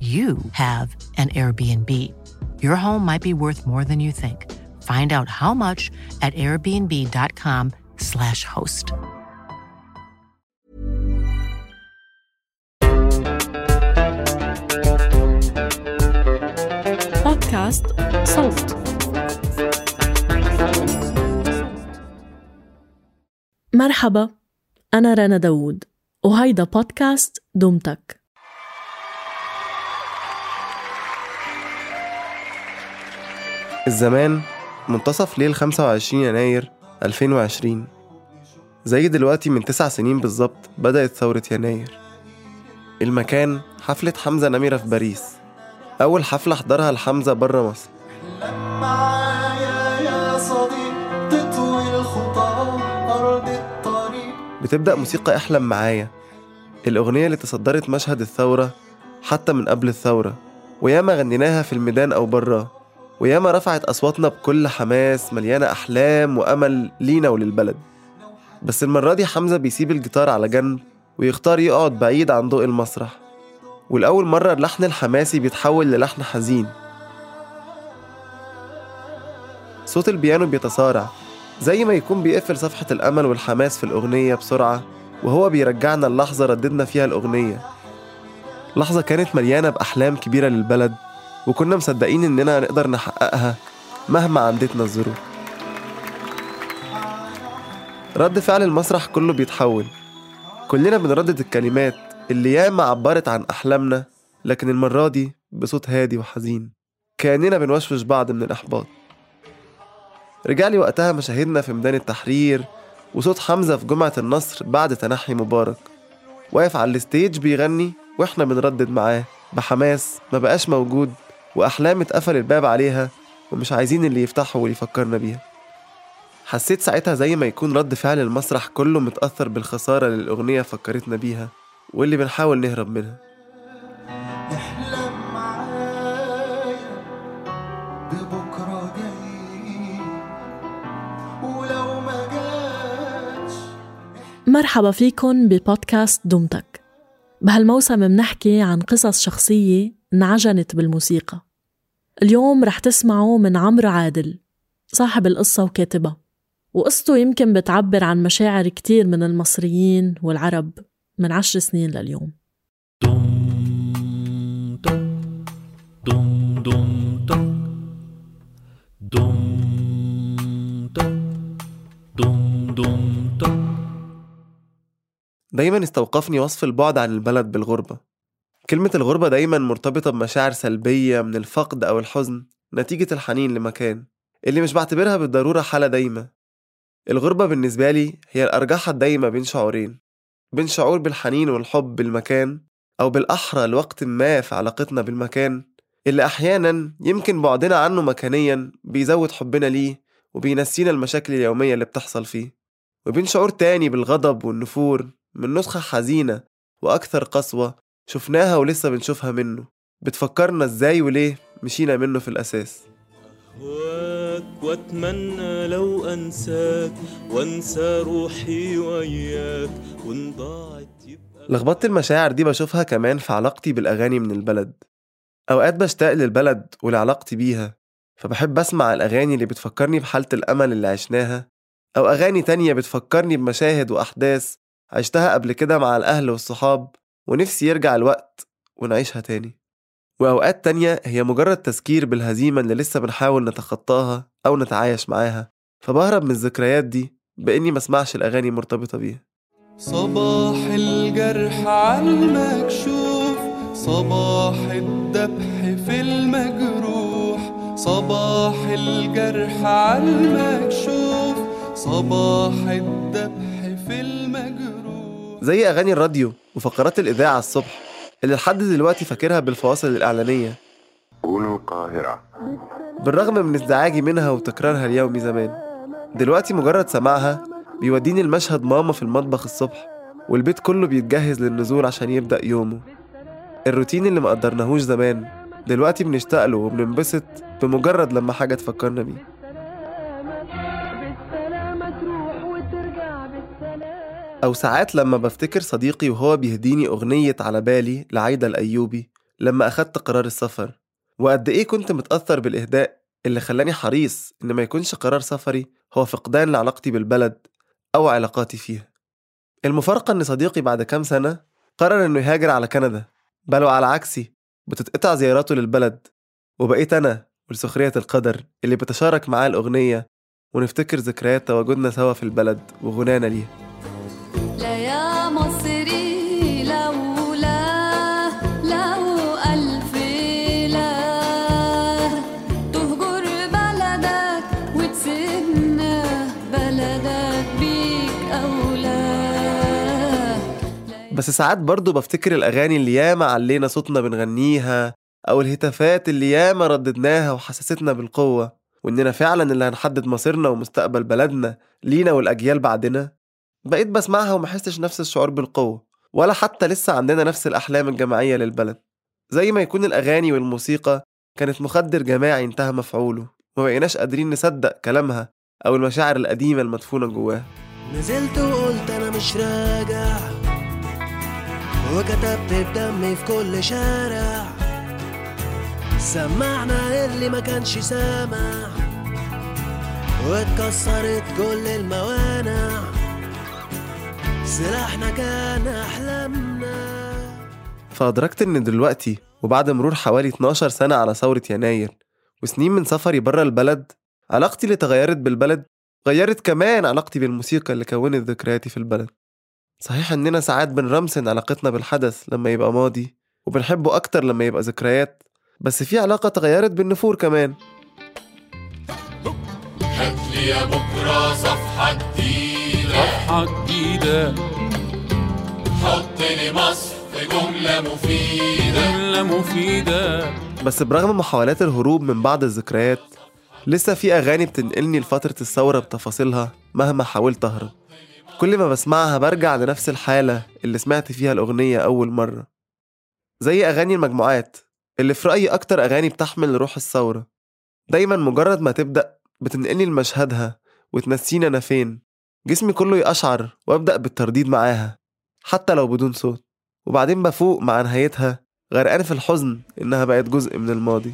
you have an Airbnb. Your home might be worth more than you think. Find out how much at airbnb.com/slash host. بودكاست صوت مرحبا أنا رنا داوود وهيدا بودكاست دمتك الزمان منتصف ليل 25 يناير 2020 زي دلوقتي من تسع سنين بالظبط بدأت ثورة يناير. المكان حفلة حمزة نمرة في باريس. أول حفلة حضرها لحمزة برا مصر. بتبدأ موسيقى احلم معايا. الأغنية اللي تصدرت مشهد الثورة حتى من قبل الثورة وياما غنيناها في الميدان أو براه وياما رفعت أصواتنا بكل حماس مليانة أحلام وأمل لينا وللبلد. بس المرة دي حمزة بيسيب الجيتار على جنب ويختار يقعد بعيد عن ضوء المسرح. والأول مرة اللحن الحماسي بيتحول للحن حزين. صوت البيانو بيتسارع زي ما يكون بيقفل صفحة الأمل والحماس في الأغنية بسرعة وهو بيرجعنا اللحظة رددنا فيها الأغنية. لحظة كانت مليانة بأحلام كبيرة للبلد وكنا مصدقين إننا نقدر نحققها مهما عندتنا الظروف رد فعل المسرح كله بيتحول. كلنا بنردد الكلمات اللي ياما عبرت عن أحلامنا لكن المرة دي بصوت هادي وحزين. كأننا بنوشوش بعض من الإحباط. رجع وقتها مشاهدنا في ميدان التحرير وصوت حمزة في جمعة النصر بعد تنحي مبارك. واقف على الستيج بيغني وإحنا بنردد معاه. بحماس ما بقاش موجود. وأحلام اتقفل الباب عليها ومش عايزين اللي يفتحه واللي يفكرنا بيها. حسيت ساعتها زي ما يكون رد فعل المسرح كله متأثر بالخسارة اللي الأغنية فكرتنا بيها واللي بنحاول نهرب منها. احلم معايا ببكرة جاي ولو ما مرحبا فيكن ببودكاست دمتك. بهالموسم منحكي عن قصص شخصية انعجنت بالموسيقى. اليوم رح تسمعوا من عمرو عادل صاحب القصة وكاتبها وقصته يمكن بتعبر عن مشاعر كتير من المصريين والعرب من عشر سنين لليوم. دايما استوقفني وصف البعد عن البلد بالغربة. كلمة الغربة دايما مرتبطة بمشاعر سلبية من الفقد أو الحزن نتيجة الحنين لمكان. اللي مش بعتبرها بالضرورة حالة دايمة الغربة بالنسبة لي هي الأرجحة الدايمة بين شعورين. بين شعور بالحنين والحب بالمكان أو بالأحرى لوقت ما في علاقتنا بالمكان اللي أحيانا يمكن بعدنا عنه مكانيا بيزود حبنا ليه وبينسينا المشاكل اليومية اللي بتحصل فيه. وبين شعور تاني بالغضب والنفور من نسخة حزينة وأكثر قسوة شفناها ولسه بنشوفها منه. بتفكرنا إزاي وليه مشينا منه في الأساس. أهواك وأتمنى لو أنساك وأنسى روحي وياك وإن ضاعت يبقى لخبطت المشاعر دي بشوفها كمان في علاقتي بالأغاني من البلد. أوقات بشتاق للبلد ولعلاقتي بيها فبحب أسمع الأغاني اللي بتفكرني بحالة الأمل اللي عشناها أو أغاني تانية بتفكرني بمشاهد وأحداث عشتها قبل كده مع الأهل والصحاب. ونفسي يرجع الوقت ونعيشها تاني. وأوقات تانية هي مجرد تذكير بالهزيمة اللي لسه بنحاول نتخطاها أو نتعايش معاها. فبهرب من الذكريات دي بإني مسمعش الأغاني مرتبطة بيها. صباح الجرح عالمكشوف صباح الذبح في المجروح. صباح الجرح عالمكشوف صباح الذبح في المجروح. زي أغاني الراديو وفقرات الإذاعة الصبح اللي لحد دلوقتي فاكرها بالفواصل الإعلانية. قولوا القاهرة. بالرغم من ازدعاجي منها وتكرارها اليومي زمان دلوقتي مجرد سماعها بيوديني المشهد ماما في المطبخ الصبح والبيت كله بيتجهز للنزول عشان يبدأ يومه. الروتين اللي مقدرناهوش زمان دلوقتي بنشتاق له وبننبسط بمجرد لما حاجة تفكرنا بيه. أو ساعات لما بفتكر صديقي وهو بيهديني أغنية على بالي لعايدة الأيوبي لما أخدت قرار السفر. وقد إيه كنت متأثر بالإهداء اللي خلاني حريص إن ما يكونش قرار سفري هو فقدان لعلاقتي بالبلد أو علاقاتي فيها. المفارقة إن صديقي بعد كام سنة قرر إنه يهاجر على كندا بل وعلى عكسي بتتقطع زياراته للبلد. وبقيت أنا ولسخرية القدر اللي بتشارك معاه الأغنية ونفتكر ذكريات تواجدنا سوا في البلد وغنانا ليها. بس ساعات برضه بفتكر الأغاني اللي ياما علينا صوتنا بنغنيها أو الهتافات اللي ياما رددناها وحسستنا بالقوة وإننا فعلا اللي هنحدد مصيرنا ومستقبل بلدنا لينا والأجيال بعدنا. بقيت بسمعها ومحسش نفس الشعور بالقوة ولا حتى لسه عندنا نفس الأحلام الجماعية للبلد. زي ما يكون الأغاني والموسيقى كانت مخدر جماعي انتهى مفعوله ومبقيناش قادرين نصدق كلامها أو المشاعر القديمة المدفونة جواها نزلت وقلت أنا مش راجع وكتبت بدمي في كل شارع. سمعنا اللي ما كانش سامع واتكسرت كل الموانع. سلاحنا كان أحلامنا. فأدركت إن دلوقتي وبعد مرور حوالي 12 سنة على ثورة يناير وسنين من سفري برا البلد علاقتي اللي تغيرت بالبلد غيرت كمان علاقتي بالموسيقى اللي كونت ذكرياتي في البلد. صحيح إننا ساعات بنرمسن علاقتنا بالحدث لما يبقى ماضي وبنحبه أكتر لما يبقى ذكريات بس في علاقة تغيرت بالنفور كمان. هاتلي يا بكرة صفحة جديدة. صفحة جديدة حط لي مصر في جملة مفيدة. جملة مفيدة. بس برغم محاولات الهروب من بعض الذكريات لسه في أغاني بتنقلني لفترة الثورة بتفاصيلها مهما حاولت أهرب. كل ما بسمعها برجع لنفس الحالة اللي سمعت فيها الأغنية أول مرة. زي أغاني المجموعات اللي في رأيي أكتر أغاني بتحمل روح الثورة. دايما مجرد ما تبدأ بتنقلني لمشهدها وتنسيني أنا فين. جسمي كله يقشعر وأبدأ بالترديد معاها حتى لو بدون صوت. وبعدين بفوق مع نهايتها غرقان في الحزن إنها بقت جزء من الماضي.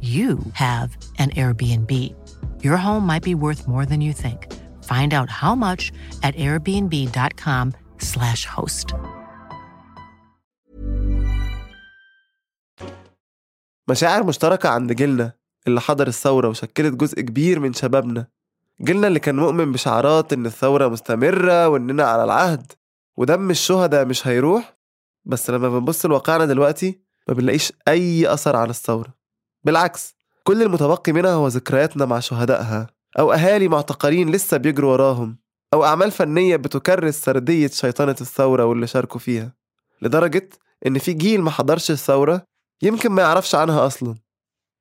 you have an Airbnb. Your home might be worth more than you think. Find out how much at airbnb.com/slash host. مشاعر مشتركة عند جيلنا اللي حضر الثورة وشكلت جزء كبير من شبابنا جيلنا اللي كان مؤمن بشعارات إن الثورة مستمرة وإننا على العهد ودم الشهداء مش هيروح بس لما بنبص لواقعنا دلوقتي ما بنلاقيش أي أثر عن الثورة بالعكس كل المتبقي منها هو ذكرياتنا مع شهدائها أو أهالي معتقلين لسه بيجروا وراهم أو أعمال فنية بتكرس سردية شيطنة الثورة واللي شاركوا فيها لدرجة إن في جيل ما حضرش الثورة يمكن ما يعرفش عنها أصلا.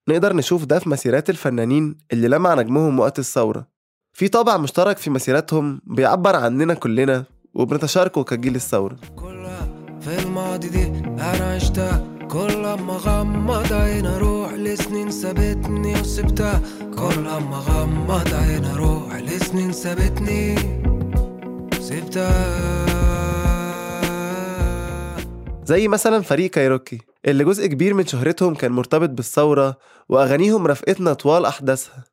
نقدر نشوف ده في مسيرات الفنانين اللي لمع نجمهم وقت الثورة. في طابع مشترك في مسيرتهم بيعبر عننا كلنا وبنتشاركه كجيل الثورة. في الماضي دي أنا عشتها. كل ما غمض عين أروح لسنين سابتني وسبتها. كل ما غمض عين أروح لسنين سابتني سبتها زي مثلا فريق كايروكي اللي جزء كبير من شهرتهم كان مرتبط بالثورة وأغانيهم رافقتنا طوال أحداثها.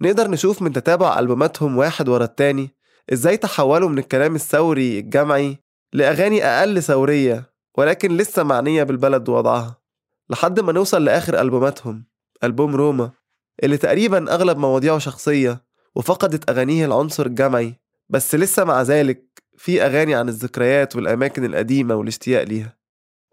نقدر نشوف من تتابع ألبوماتهم واحد ورا التاني إزاي تحولوا من الكلام الثوري الجمعي لأغاني أقل ثورية ولكن لسه معنية بالبلد ووضعها لحد ما نوصل لآخر ألبوماتهم ألبوم روما اللي تقريبا أغلب مواضيعه شخصية وفقدت أغانيه العنصر الجمعي. بس لسه مع ذلك في أغاني عن الذكريات والأماكن القديمة والاشتياق ليها.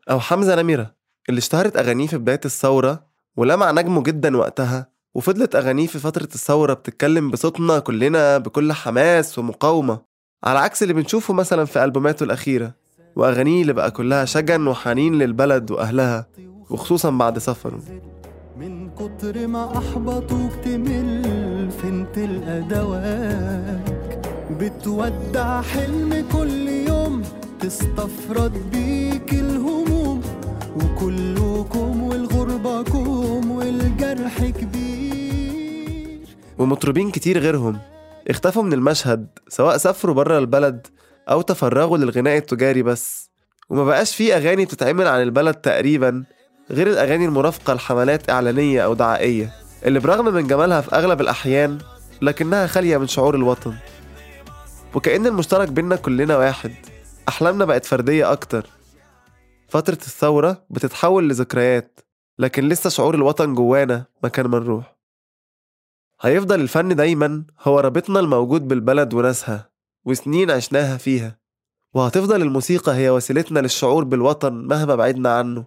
أو حمزة نمرة اللي اشتهرت أغانيه في بداية الثورة ولمع نجمه جدا وقتها وفضلت أغانيه في فترة الثورة بتتكلم بصوتنا كلنا بكل حماس ومقاومة على عكس اللي بنشوفه مثلا في ألبوماته الأخيرة. وأغانيه اللي بقى كلها شجن وحنين للبلد وأهلها وخصوصا بعد سفره. من كتر ما أحبطوك تمل فين تلقى دواك بتودع حلم كل يوم تستفرد بيك الهموم وكلكم والغربة كوم والجرح كبير. ومطربين كتير غيرهم اختفوا من المشهد سواء سافروا بره البلد أو تفرغوا للغناء التجاري بس. وما بقاش فيه أغاني بتتعمل عن البلد تقريبا غير الأغاني المرافقة لحملات إعلانية أو دعائية اللي برغم من جمالها في أغلب الأحيان لكنها خالية من شعور الوطن. وكأن المشترك بينا كلنا واحد أحلامنا بقت فردية أكتر. فترة الثورة بتتحول لذكريات لكن لسه شعور الوطن جوانا مكان ما نروح. هيفضل الفن دايما هو رابطنا الموجود بالبلد وناسها. وسنين عشناها فيها. وهتفضل الموسيقى هي وسيلتنا للشعور بالوطن مهما بعدنا عنه.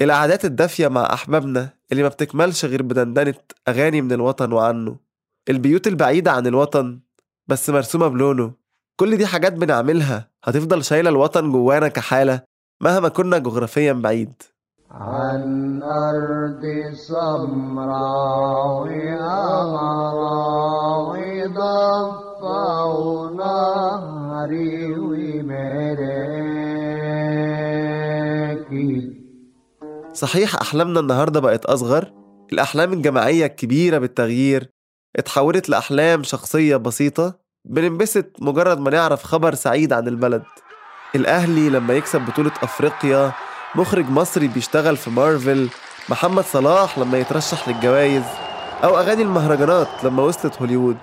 القعدات الدافية مع أحبابنا اللي ما بتكملش غير بدندنة أغاني من الوطن وعنه. البيوت البعيدة عن الوطن بس مرسومة بلونه. كل دي حاجات بنعملها هتفضل شايلة الوطن جوانا كحالة مهما كنا جغرافيا بعيد. عن أرض سمراء أمراء ضفة صحيح أحلامنا النهاردة بقت أصغر الأحلام الجماعية الكبيرة بالتغيير اتحولت لأحلام شخصية بسيطة بننبسط مجرد ما نعرف خبر سعيد عن البلد. الأهلي لما يكسب بطولة أفريقيا مخرج مصري بيشتغل في مارفل محمد صلاح لما يترشح للجوائز أو أغاني المهرجانات لما وصلت هوليوود.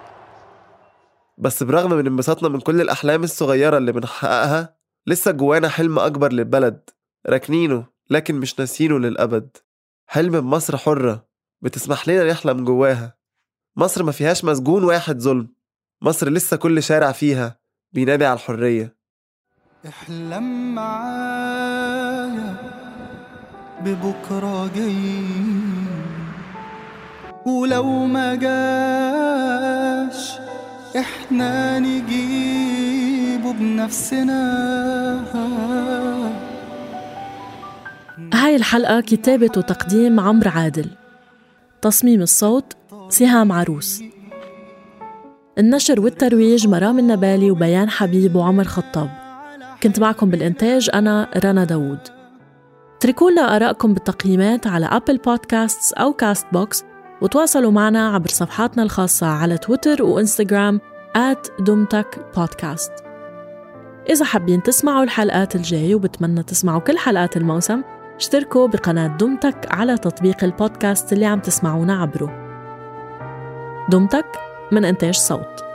بس برغم من انبساطنا من كل الأحلام الصغيرة اللي بنحققها لسه جوانا حلم أكبر للبلد راكنينه لكن مش ناسينه للأبد. حلم بمصر حرة بتسمح لنا نحلم جواها. مصر ما فيهاش مسجون واحد ظلم. مصر لسه كل شارع فيها بينادي على الحرية. احلم معايا ببكرة جاي ولو ما جاش إحنا نجيبه بنفسنا. هاي الحلقة كتابة وتقديم عمرو عادل. تصميم الصوت سهام عروس. النشر والترويج مرام النبالي وبيان حبيب وعمر خطاب. كنت معكم بالإنتاج أنا رنا داوود. اتركوا لنا بالتقييمات على Apple Podcasts أو Castbox وتواصلوا معنا عبر صفحاتنا الخاصة على تويتر وإنستغرام دمتك بودكاست إذا حابين تسمعوا الحلقات الجاية وبتمنى تسمعوا كل حلقات الموسم اشتركوا بقناة دمتك على تطبيق البودكاست اللي عم تسمعونا عبره. دمتك من إنتاج صوت.